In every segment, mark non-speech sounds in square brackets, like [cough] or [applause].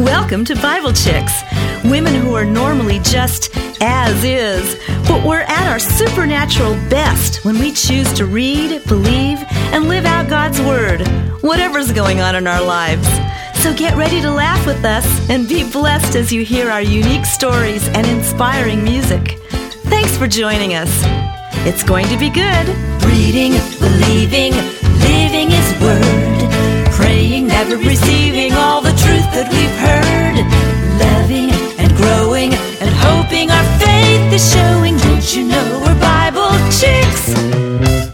Welcome to Bible Chicks, women who are normally just as is, but we're at our supernatural best when we choose to read, believe, and live out God's Word, whatever's going on in our lives. So get ready to laugh with us and be blessed as you hear our unique stories and inspiring music. Thanks for joining us. It's going to be good. Reading, believing, living His Word, praying, never receiving all the truth that we've heard, loving and growing and hoping our faith is showing. Don't you know we're Bible chicks?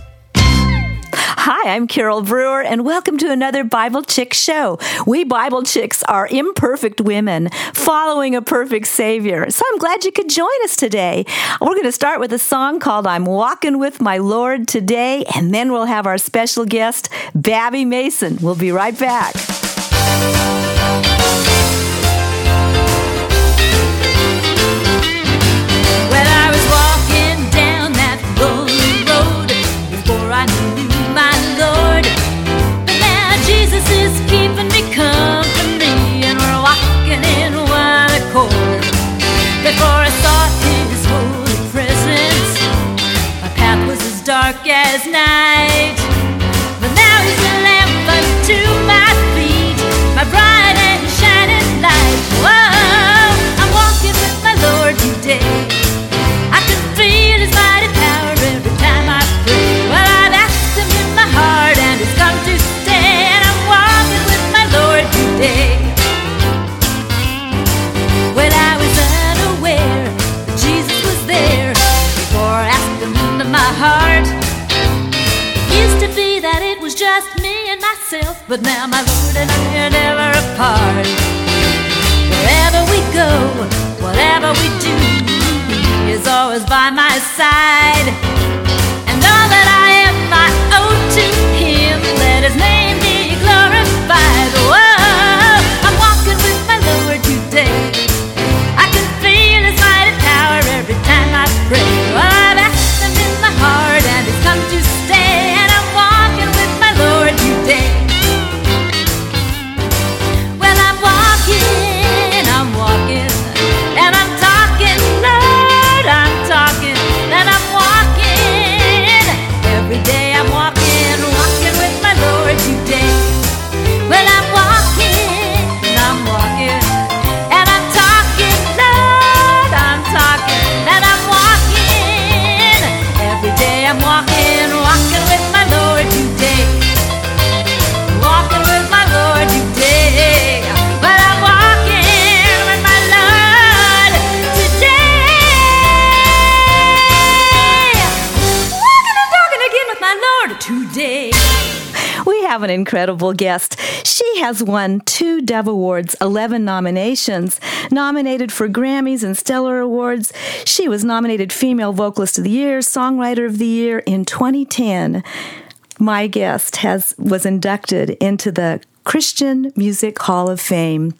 I'm Carole Brewer, and welcome to another Bible Chick show. We Bible Chicks are imperfect women following a perfect Savior. So I'm glad you could join us today. We're going to start with a song called I'm Walking with My Lord today, and then we'll have our special guest, Babbie Mason. We'll be right back. Jesus is keeping me company, and we're walking in one accord. Before I saw His holy presence, my path was as dark as night. Just me and myself, but now my Lord and I are never apart. Wherever we go, whatever we do, He is always by my side. An incredible guest. She has won two Dove Awards, 11 nominations, nominated for Grammys and Stellar Awards. She was nominated Female Vocalist of the Year, Songwriter of the Year in 2010. My guest has was inducted into the Christian Music Hall of Fame.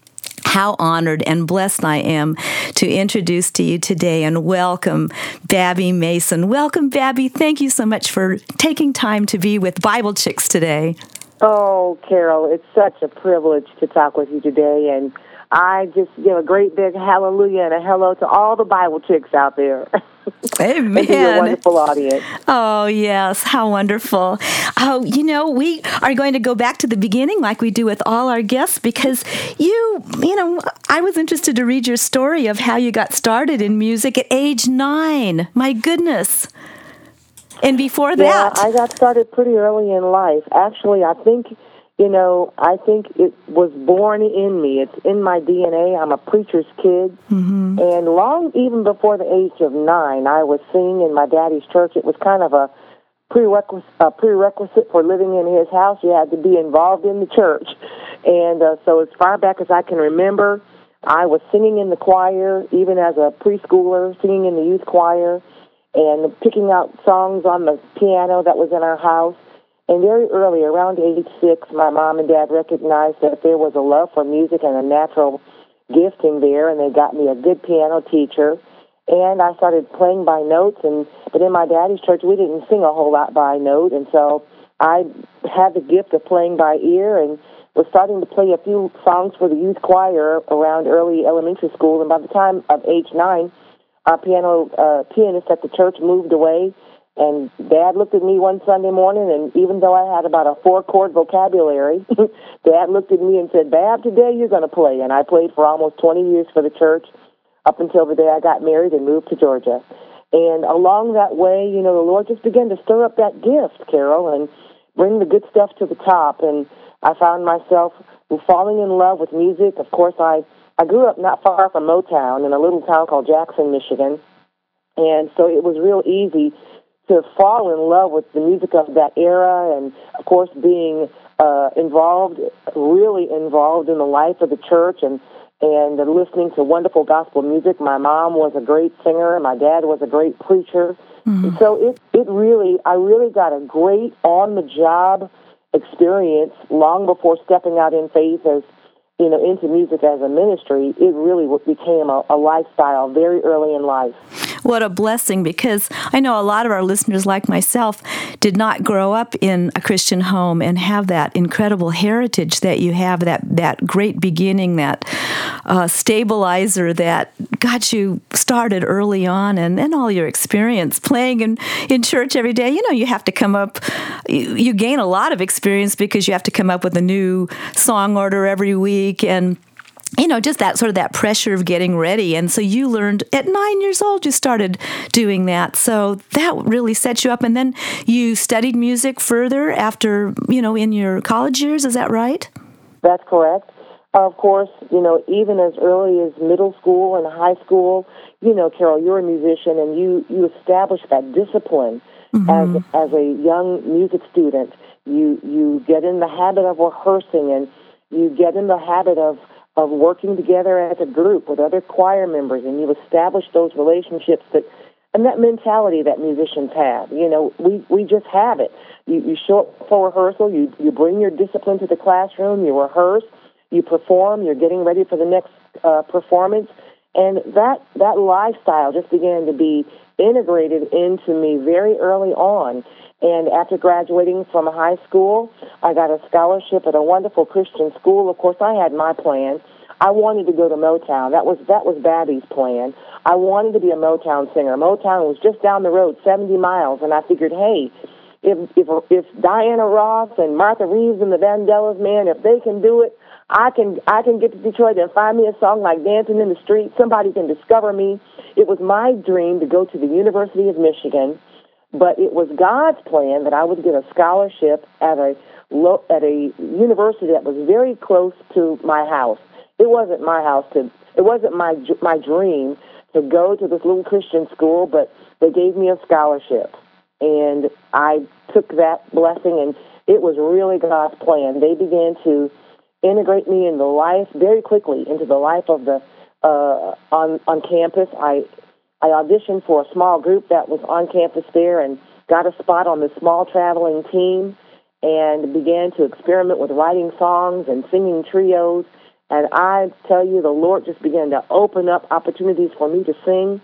How honored and blessed I am to introduce to you today and welcome Babbie Mason. Welcome, Babbie. Thank you so much for taking time to be with Bible Chicks today. Oh, Carole, it's such a privilege to talk with you today, and I just give a great big hallelujah and a hello to all the Bible chicks out there. [laughs] Amen. your wonderful audience. Oh, yes. How wonderful. Oh, you know, we are going to go back to the beginning like we do with all our guests because you, you know, I was interested to read your story of how you got started in music at age nine. My goodness. And before Yeah, that, I got started pretty early in life. Actually, I think, you know, I think it was born in me. It's in my DNA. I'm a preacher's kid. Mm-hmm. And long even before the age of nine, I was singing in my daddy's church. It was kind of a prerequisite, a prerequisite for living in his house. You had to be involved in the church. And uh, so as far back as I can remember, I was singing in the choir, even as a preschooler, singing in the youth choir and picking out songs on the piano that was in our house. And very early, around age six, my mom and dad recognized that there was a love for music and a natural gifting there, and they got me a good piano teacher. And I started playing by notes, and but in my daddy's church, we didn't sing a whole lot by note, and so I had the gift of playing by ear, and was starting to play a few songs for the youth choir around early elementary school. And by the time of age nine, our piano uh, pianist at the church moved away. And Dad looked at me one Sunday morning, and even though I had about a four chord vocabulary, [laughs] Dad looked at me and said, Bab, today you're going to play. And I played for almost 20 years for the church up until the day I got married and moved to Georgia. And along that way, you know, the Lord just began to stir up that gift, Carole, and bring the good stuff to the top. And I found myself falling in love with music. Of course, I, I grew up not far from Motown in a little town called Jackson, Michigan. And so it was real easy to fall in love with the music of that era and, of course, being uh, involved, really involved in the life of the church and and listening to wonderful gospel music. My mom was a great singer. My dad was a great preacher. Mm-hmm. So it it really I really got a great on the job experience long before stepping out in faith as you know into music as a ministry. It really became a, a lifestyle very early in life what a blessing because I know a lot of our listeners, like myself, did not grow up in a Christian home and have that incredible heritage that you have, that, that great beginning, that uh, stabilizer that got you started early on and, and all your experience playing in, in church every day. You know, you have to come up, you, you gain a lot of experience because you have to come up with a new song order every week and you know, just that sort of that pressure of getting ready. And so you learned at nine years old, you started doing that. So that really set you up. And then you studied music further after, you know, in your college years. Is that right? That's correct. Of course, you know, even as early as middle school and high school, you know, Carole, you're a musician and you, you establish that discipline mm-hmm. as, as a young music student. You, you get in the habit of rehearsing and you get in the habit of, of working together as a group with other choir members, and you establish those relationships that and that mentality that musicians have. You know, we we just have it. You you show up for rehearsal, you you bring your discipline to the classroom, you rehearse, you perform, you're getting ready for the next uh, performance, and that that lifestyle just began to be integrated into me very early on. And after graduating from high school, I got a scholarship at a wonderful Christian school. Of course, I had my plan. I wanted to go to Motown. That was that was Babbie's plan. I wanted to be a Motown singer. Motown was just down the road, 70 miles, and I figured, hey, if if if Diana Ross and Martha Reeves and the Vandellas, man, if they can do it, I can I can get to Detroit and find me a song like Dancing in the Street. Somebody can discover me. It was my dream to go to the University of Michigan but it was God's plan that I would get a scholarship at a at a university that was very close to my house. It wasn't my house to. It wasn't my my dream to go to this little Christian school, but they gave me a scholarship, and I took that blessing, and it was really God's plan. They began to integrate me in the life very quickly into the life of the uh, on on campus. I I auditioned for a small group that was on campus there and got a spot on the small traveling team and began to experiment with writing songs and singing trios. And I tell you, the Lord just began to open up opportunities for me to sing.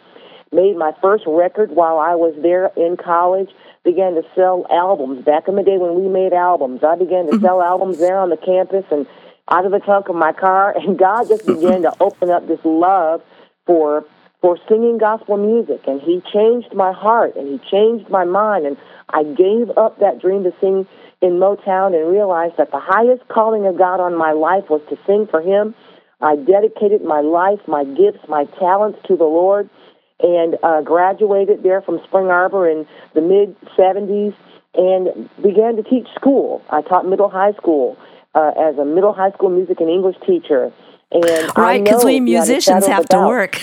Made my first record while I was there in college. Began to sell albums. Back in the day when we made albums, I began to mm-hmm. sell albums there on the campus and out of the trunk of my car. [laughs] And God just began to open up this love for for singing gospel music and he changed my heart and he changed my mind and I gave up that dream to sing in Motown and realized that the highest calling of God on my life was to sing for him. I dedicated my life, my gifts, my talents to the Lord and uh, graduated there from Spring Arbor in the mid 70s and began to teach school. I taught middle high school uh, as a middle high school music and English teacher and right, because we musicians have to work. [laughs]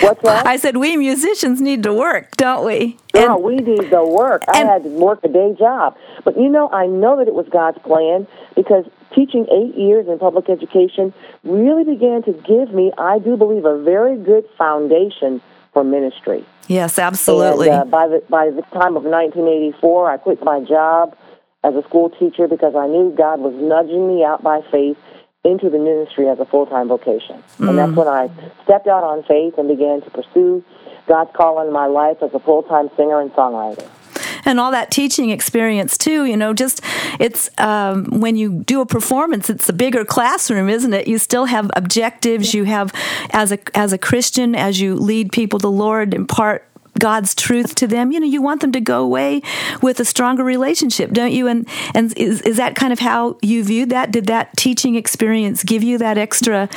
What's that? I said we musicians need to work, don't we? No, we need to work. I had to work a day job, but you know, I know that it was God's plan because teaching eight years in public education really began to give me, I do believe, a very good foundation for ministry. Yes, absolutely. And, uh, by the by the time of 1984, I quit my job as a school teacher because I knew God was nudging me out by faith into the ministry as a full time vocation. Mm. And that's mm. when I stepped out on faith and began to pursue God's call in my life as a full time singer and songwriter. and all that teaching experience too. You know, just it's um, when you do a performance, it's a bigger classroom, isn't it? You still have objectives. You have as a as a Christian, as you lead people to Lord, impart God's truth to them, you know, you want them to go away with a stronger relationship, don't you? And and is is that kind of how you viewed that? Did that teaching experience give you that extra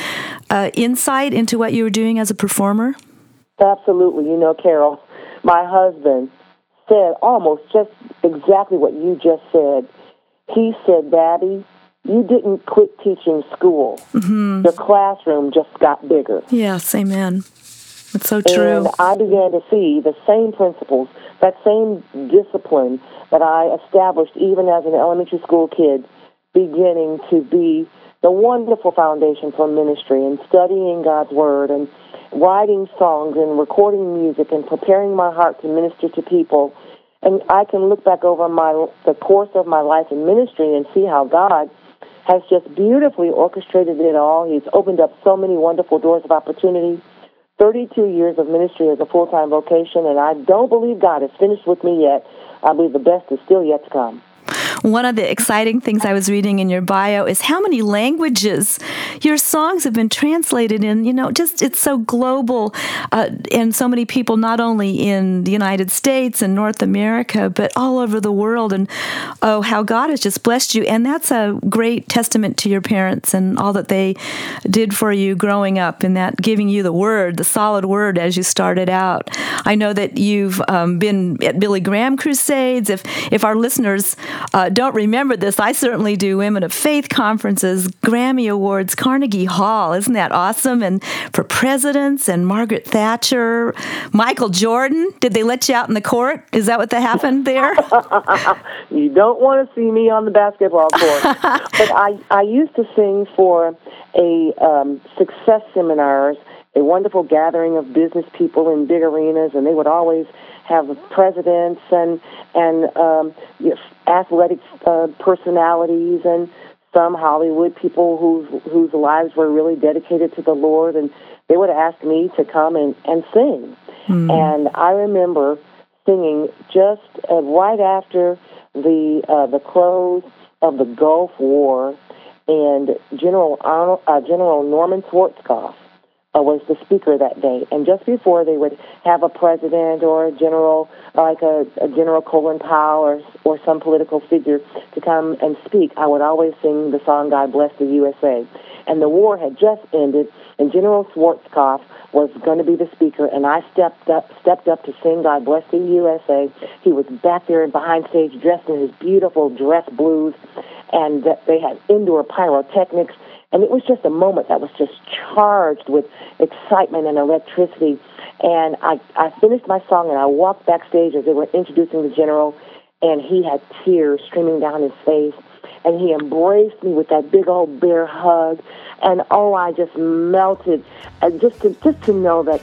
uh, insight into what you were doing as a performer? Absolutely. You know, Carole, my husband said almost just exactly what you just said. He said, Daddy, you didn't quit teaching school. Mm-hmm. The classroom just got bigger. Yes, amen. It's so true. And I began to see the same principles, that same discipline that I established even as an elementary school kid, beginning to be the wonderful foundation for ministry and studying God's Word and writing songs and recording music and preparing my heart to minister to people. And I can look back over my the course of my life in ministry and see how God has just beautifully orchestrated it all. He's opened up so many wonderful doors of opportunity 32 years of ministry as a full time vocation, and I don't believe God is finished with me yet. I believe the best is still yet to come. One of the exciting things I was reading in your bio is how many languages your songs have been translated in. You know, just it's so global, uh, and so many people, not only in the United States and North America, but all over the world. And oh, how God has just blessed you. And that's a great testament to your parents and all that they did for you growing up, and that giving you the word, the solid word as you started out. I know that you've um, been at Billy Graham crusades. If if our listeners uh, don't remember this, I certainly do. Women of Faith conferences, Grammy Awards, Carnegie Hall. Isn't that awesome? And for presidents and Margaret Thatcher, Michael Jordan. Did they let you out in the court? Is that what that happened there? [laughs] you don't want to see me on the basketball court. [laughs] but I, I used to sing for a um, success seminars, a wonderful gathering of business people in big arenas, and they would always have presidents and and um, athletic uh, personalities and some Hollywood people whose whose lives were really dedicated to the Lord, and they would ask me to come and and sing. Mm. And I remember singing just uh, right after the uh, the close of the Gulf War, and General Arnold, uh, General Norman Schwarzkopf Uh, was the speaker that day. And just before they would have a president or a general, like a, a General Colin Powell or, or some political figure to come and speak, I would always sing the song God Bless the USA. And the war had just ended, and General Schwarzkopf was going to be the speaker, and I stepped up, stepped up to sing "God Bless the USA." He was back there in behind stage, dressed in his beautiful dress blues, and they had indoor pyrotechnics, and it was just a moment that was just charged with excitement and electricity. And I, I finished my song and I walked backstage as they were introducing the general, and he had tears streaming down his face. And he embraced me with that big old bear hug. And oh, I just melted. And just to, just to know that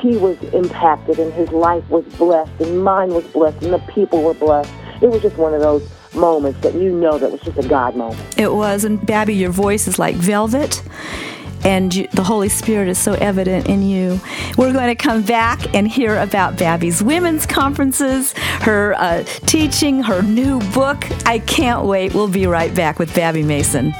he was impacted and his life was blessed and mine was blessed and the people were blessed. It was just one of those moments that you know that was just a God moment. It was. And Babbie, your voice is like velvet and you, the Holy Spirit is so evident in you. We're going to come back and hear about Babbie's women's conferences, her uh, teaching, her new book. I can't wait. We'll be right back with Babbie Mason.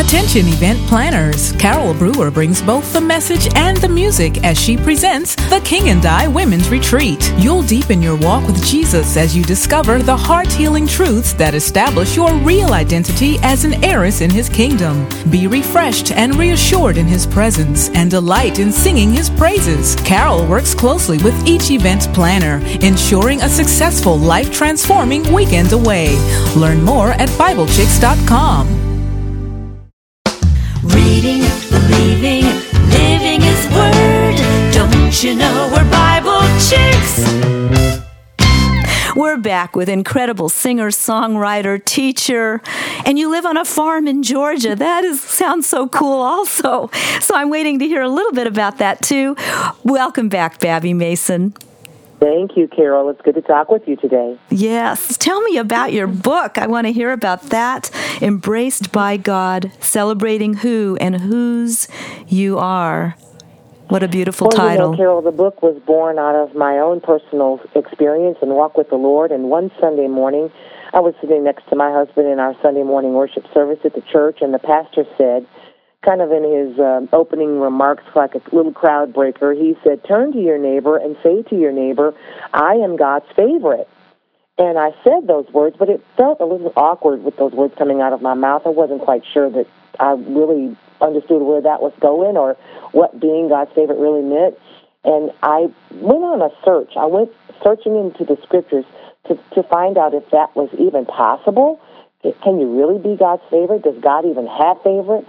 Attention event planners. Carole Brewer brings both the message and the music as she presents the King and I Women's Retreat. You'll deepen your walk with Jesus as you discover the heart healing truths that establish your real identity as an heiress in his kingdom. Be refreshed and reassured in his presence and delight in singing his praises. Carole works closely with each event planner, ensuring a successful life transforming weekend away. Learn more at BibleChicks.com. We're back with incredible singer, songwriter, teacher, and you live on a farm in Georgia. That is sounds so cool also. So I'm waiting to hear a little bit about that too. Welcome back, Babbie Mason. Thank you, Carole. It's good to talk with you today. Yes. Tell me about your book. I want to hear about that. Embraced by God, celebrating who and whose you are. What a beautiful well, title. You know, Carole, the book was born out of my own personal experience and walk with the Lord. And one Sunday morning, I was sitting next to my husband in our Sunday morning worship service at the church, and the pastor said, kind of in his um, opening remarks, like a little crowd breaker, he said, Turn to your neighbor and say to your neighbor, I am God's favorite. And I said those words, but it felt a little awkward with those words coming out of my mouth. I wasn't quite sure that I really understood where that was going or what being God's favorite really meant. And I went on a search. I went searching into the scriptures to, to find out if that was even possible. Can you really be God's favorite? Does God even have favorites?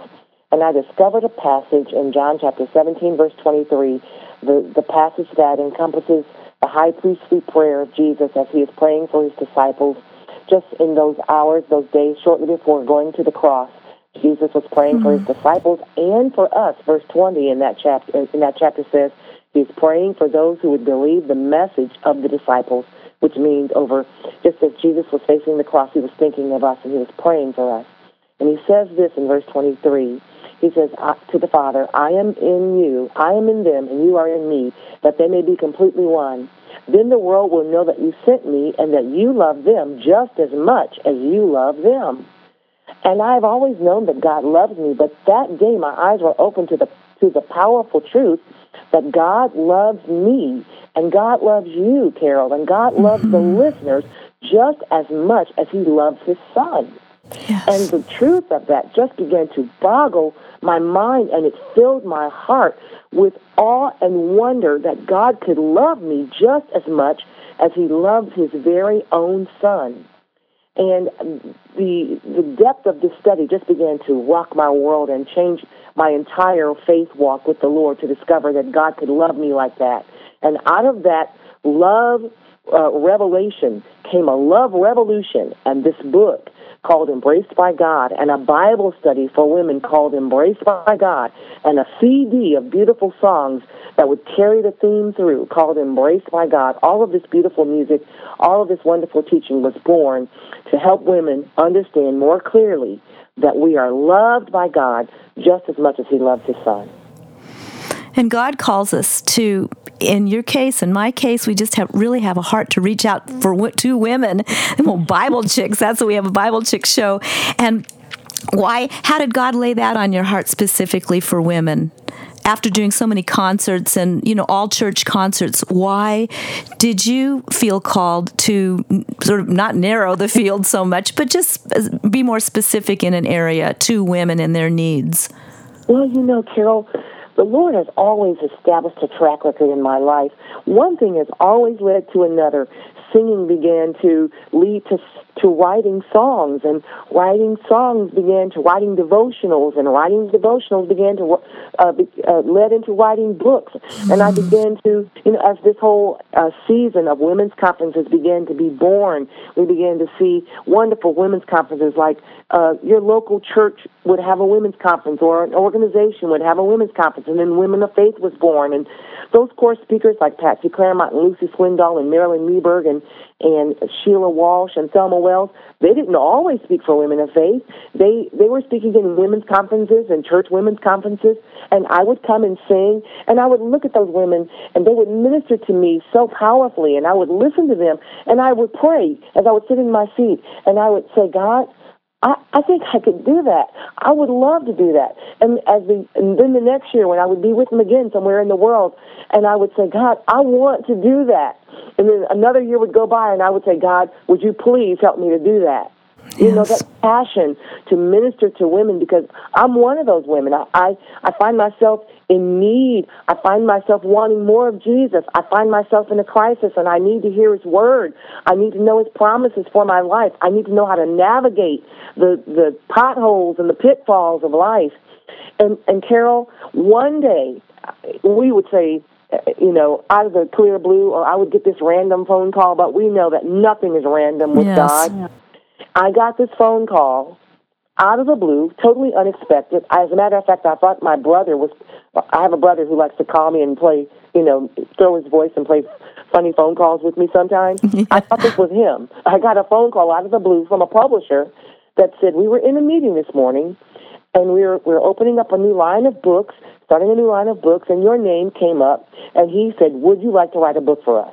And I discovered a passage in John chapter 17, verse 23, the, the passage that encompasses the high priestly prayer of Jesus as he is praying for his disciples just in those hours, those days, shortly before going to the cross. Jesus was praying mm-hmm. for his disciples and for us. Verse 20 in that chapter in that chapter says he's praying for those who would believe the message of the disciples, which means over just as Jesus was facing the cross, he was thinking of us and he was praying for us. And he says this in verse 23. He says to the Father, I am in you, I am in them, and you are in me, that they may be completely one. Then the world will know that you sent me and that you love them just as much as you love them. And I've always known that God loves me, but that day my eyes were open to the to the powerful truth that God loves me and God loves you, Carole, and God loves mm-hmm. the listeners just as much as he loves his son. Yes. And the truth of that just began to boggle my mind and it filled my heart with awe and wonder that God could love me just as much as he loves his very own son. And the the depth of this study just began to rock my world and change my entire faith walk with the Lord to discover that God could love me like that. And out of that love uh, revelation came a love revolution, and this book called Embraced by God, and a Bible study for women called Embraced by God, and a CD of beautiful songs that would carry the theme through called Embraced by God. All of this beautiful music, all of this wonderful teaching was born to help women understand more clearly that we are loved by God just as much as He loves His Son. And God calls us to, in your case, in my case, we just have really have a heart to reach out for two women. Well, Bible chicks. That's what we have a Bible chick show. And why? How did God lay that on your heart specifically for women? After doing so many concerts and you know all church concerts, why did you feel called to sort of not narrow the field so much, but just be more specific in an area to women and their needs? Well, you know, Carole, the Lord has always established a track record in my life. One thing has always led to another. Singing began to lead to to writing songs, and writing songs began to writing devotionals, and writing devotionals began to uh, be, uh, led into writing books. And I began to, you know, as this whole uh, season of women's conferences began to be born, we began to see wonderful women's conferences like uh, your local church would have a women's conference, or an organization would have a women's conference, and then Women of Faith was born, and those core speakers like Patsy Clairmont and Luci Swindoll and Marilyn Meberg and and Sheila Walsh and Thelma Wells, they didn't always speak for women of faith. They they were speaking in women's conferences and church women's conferences, and I would come and sing, and I would look at those women, and they would minister to me so powerfully, and I would listen to them, and I would pray as I would sit in my seat, and I would say, God, I, I think I could do that. I would love to do that. And as the and then the next year when I would be with them again somewhere in the world, and I would say, God, I want to do that. And then another year would go by, and I would say, God, would you please help me to do that? Yes. You know that passion to minister to women because I'm one of those women. I, I I find myself in need. I find myself wanting more of Jesus. I find myself in a crisis and I need to hear his word. I need to know his promises for my life. I need to know how to navigate the, the potholes and the pitfalls of life. And, and Carole, one day we would say, you know, out of the clear blue, or I would get this random phone call, but we know that nothing is random with yes. God. I got this phone call out of the blue, totally unexpected. As a matter of fact, I thought my brother was. I have a brother who likes to call me and play, you know, throw his voice and play funny phone calls with me sometimes. [laughs] I thought this was him. I got a phone call out of the blue from a publisher that said we were in a meeting this morning, and we we're we're opening up a new line of books starting a new line of books, and your name came up, and he said, Would you like to write a book for us?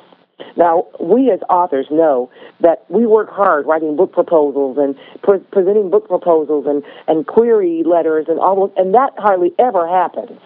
Now, we as authors know that we work hard writing book proposals and pre- presenting book proposals and, and query letters and all those, and that hardly ever happens.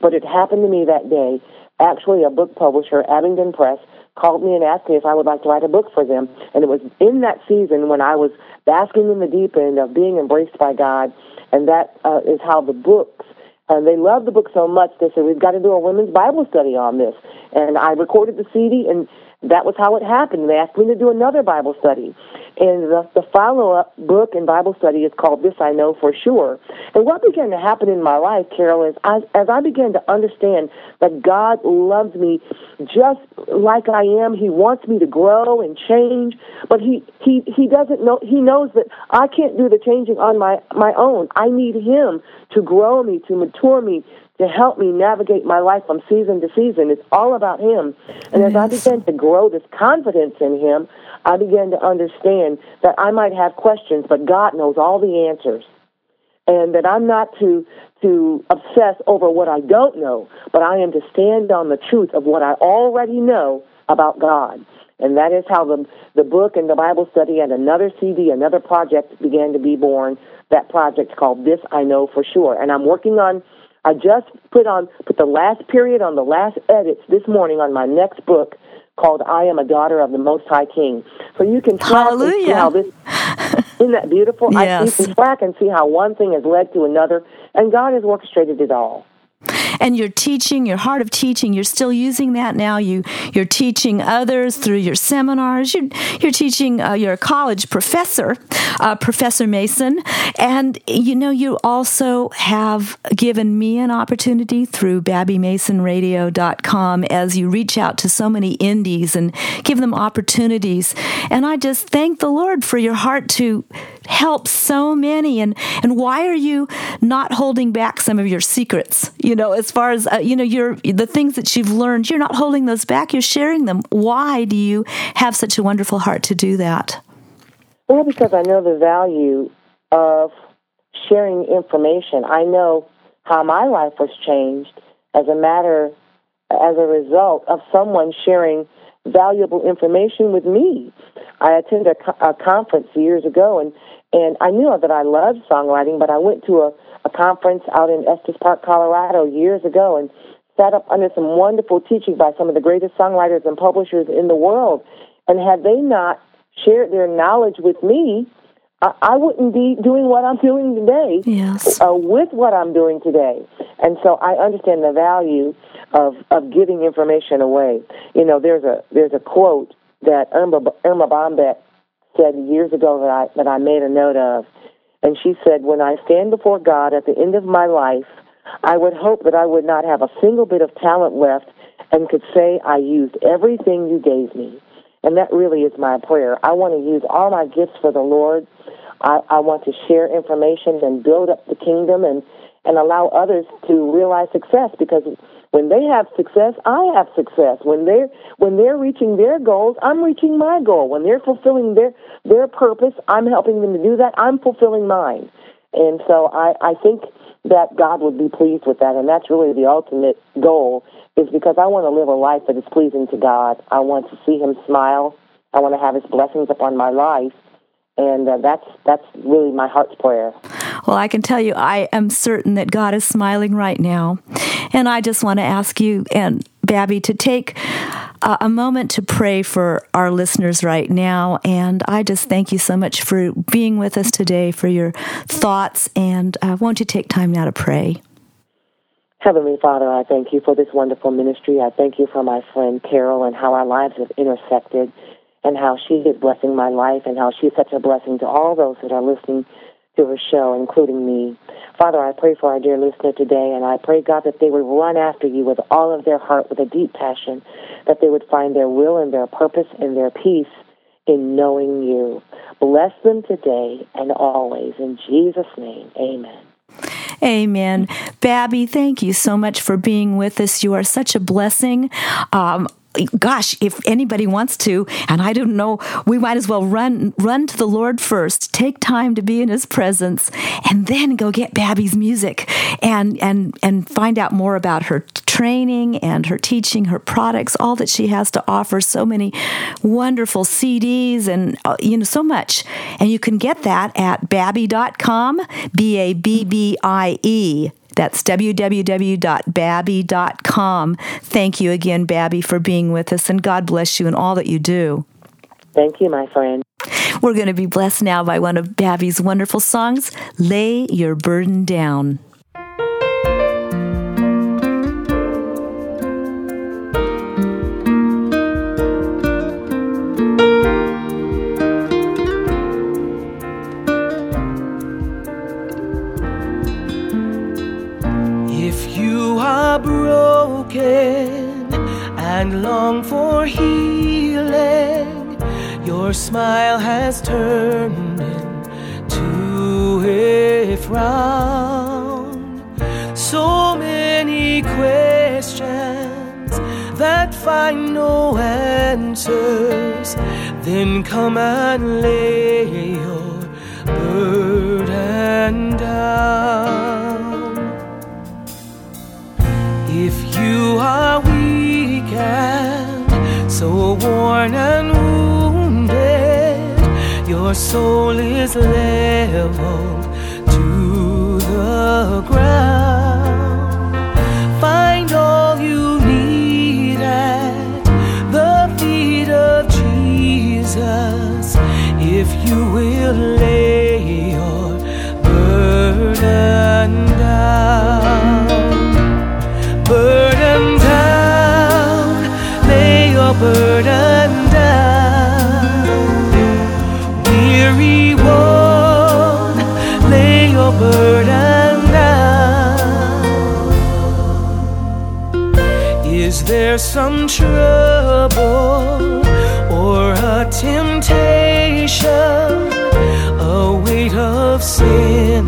But it happened to me that day. Actually, a book publisher, Abingdon Press, called me and asked me if I would like to write a book for them. And it was in that season when I was basking in the deep end of being embraced by God, and that uh, is how the books and they loved the book so much they said we've got to do a women's Bible study on this. And I recorded the CD, and that was how it happened. They asked me to do another Bible study. And the, the follow up book and Bible study is called This I Know for Sure. And what began to happen in my life, Carole, is I, as I began to understand that God loves me just like I am, He wants me to grow and change, but He, he, he doesn't know, He knows that I can't do the changing on my, my own. I need Him to grow me, to mature me, to help me navigate my life from season to season. It's all about Him. And as I began to grow this confidence in Him, I began to understand that I might have questions, but God knows all the answers. And that I'm not to to obsess over what I don't know, but I am to stand on the truth of what I already know about God. And that is how the the book and the Bible study and another CD, another project began to be born. That project called This I Know for Sure. And I'm working on I just put on put the last period on the last edits this morning on my next book called I Am a Daughter of the Most High King. So you can track Hallelujah. and see how this [laughs] isn't that beautiful? Yes. I, you can track and see how one thing has led to another, and God has orchestrated it all and your teaching, your heart of teaching, you're still using that now. You you're teaching others through your seminars. You're, you're teaching. Uh, you're a college professor, uh, Professor Mason, and you know you also have given me an opportunity through BabbieMasonRadio.com as you reach out to so many indies and give them opportunities. And I just thank the Lord for your heart to help so many. And and why are you not holding back some of your secrets? You know, as far as uh, you know, your the things that you've learned, you're not holding those back. You're sharing them. Why do you have such a wonderful heart to do that? Well, because I know the value of sharing information. I know how my life was changed as a matter, as a result of someone sharing valuable information with me. I attended a, co- a conference years ago, and and I knew that I loved songwriting, but I went to a, a conference out in Estes Park, Colorado years ago, and sat up under some wonderful teaching by some of the greatest songwriters and publishers in the world. And had they not shared their knowledge with me, I, I wouldn't be doing what I'm doing today Yes. uh, with what I'm doing today. And so I understand the value of, of giving information away. You know, there's a there's a quote that Erma Erma Bombeck said years ago that I that I made a note of, and she said, "When I stand before God at the end of my life, I would hope that I would not have a single bit of talent left, and could say I used everything you gave me." And that really is my prayer. I want to use all my gifts for the Lord. I, I want to share information and build up the kingdom and, and allow others to realize success because when they have success, I have success. When they're when they're reaching their goals, I'm reaching my goal. When they're fulfilling their their purpose, I'm helping them to do that. I'm fulfilling mine. And so I, I think that God would be pleased with that and that's really the ultimate goal is because I want to live a life that is pleasing to God. I want to see him smile. I want to have his blessings upon my life and uh, that's that's really my heart's prayer. Well, I can tell you, I am certain that God is smiling right now. And I just want to ask you and Babbie to take uh, a moment to pray for our listeners right now. And I just thank you so much for being with us today, for your thoughts. And uh, won't you take time now to pray? Heavenly Father, I thank you for this wonderful ministry. I thank you for my friend Carole and how our lives have intersected and how she is blessing my life and how she's such a blessing to all those that are listening to show, including me. Father, I pray for our dear listener today, and I pray, God, that they would run after you with all of their heart, with a deep passion, that they would find their will and their purpose and their peace in knowing you. Bless them today and always. In Jesus' name, amen. Amen. Babbie, thank you so much for being with us. You are such a blessing. Um, gosh, if anybody wants to, and I don't know, we might as well run run to the Lord first, take time to be in His presence, and then go get Babbie's music and and and find out more about her training and her teaching, her products, all that she has to offer. So many wonderful CDs and uh, you know so much, and you can get that at babbie.com, b a b b i e that's www.babbie.com. Thank you again, Babbie, for being with us, and God bless you in all that you do. Thank you, my friend. We're going to be blessed now by one of Babbie's wonderful songs, Lay Your Burden Down. And long for healing. Your smile has turned into a frown. So many questions that find no answers. Then come and lay your burden down. If you are so worn and wounded, your soul is leveled to the ground. Find all you need at the feet of Jesus if you will Some trouble or a temptation, a weight of sin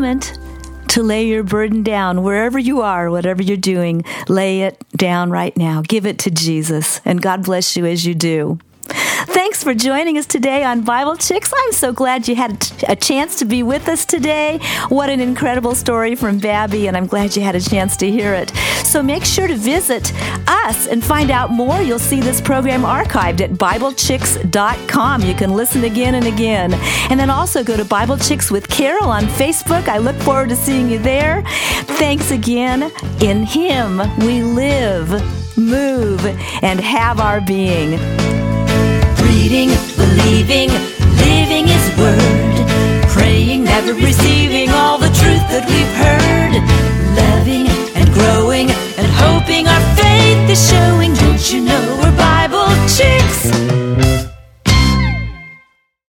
moment to lay your burden down wherever you are, whatever you're doing. Lay it down right now. Give it to Jesus, and God bless you as you do. Thanks for joining us today on Bible Chicks. I'm so glad you had a chance to be with us today. What an incredible story from Babbie, and I'm glad you had a chance to hear it. So make sure to visit us and find out more. You'll see this program archived at BibleChicks.com. You can listen again and again. And then also go to Bible Chicks with Carole on Facebook. I look forward to seeing you there. Thanks again. In Him we live. move, and have our being reading, believing, living His Word, praying, never receiving all the truth that we've heard, loving and growing and hoping our faith is showing. Don't you know we're Bible chicks?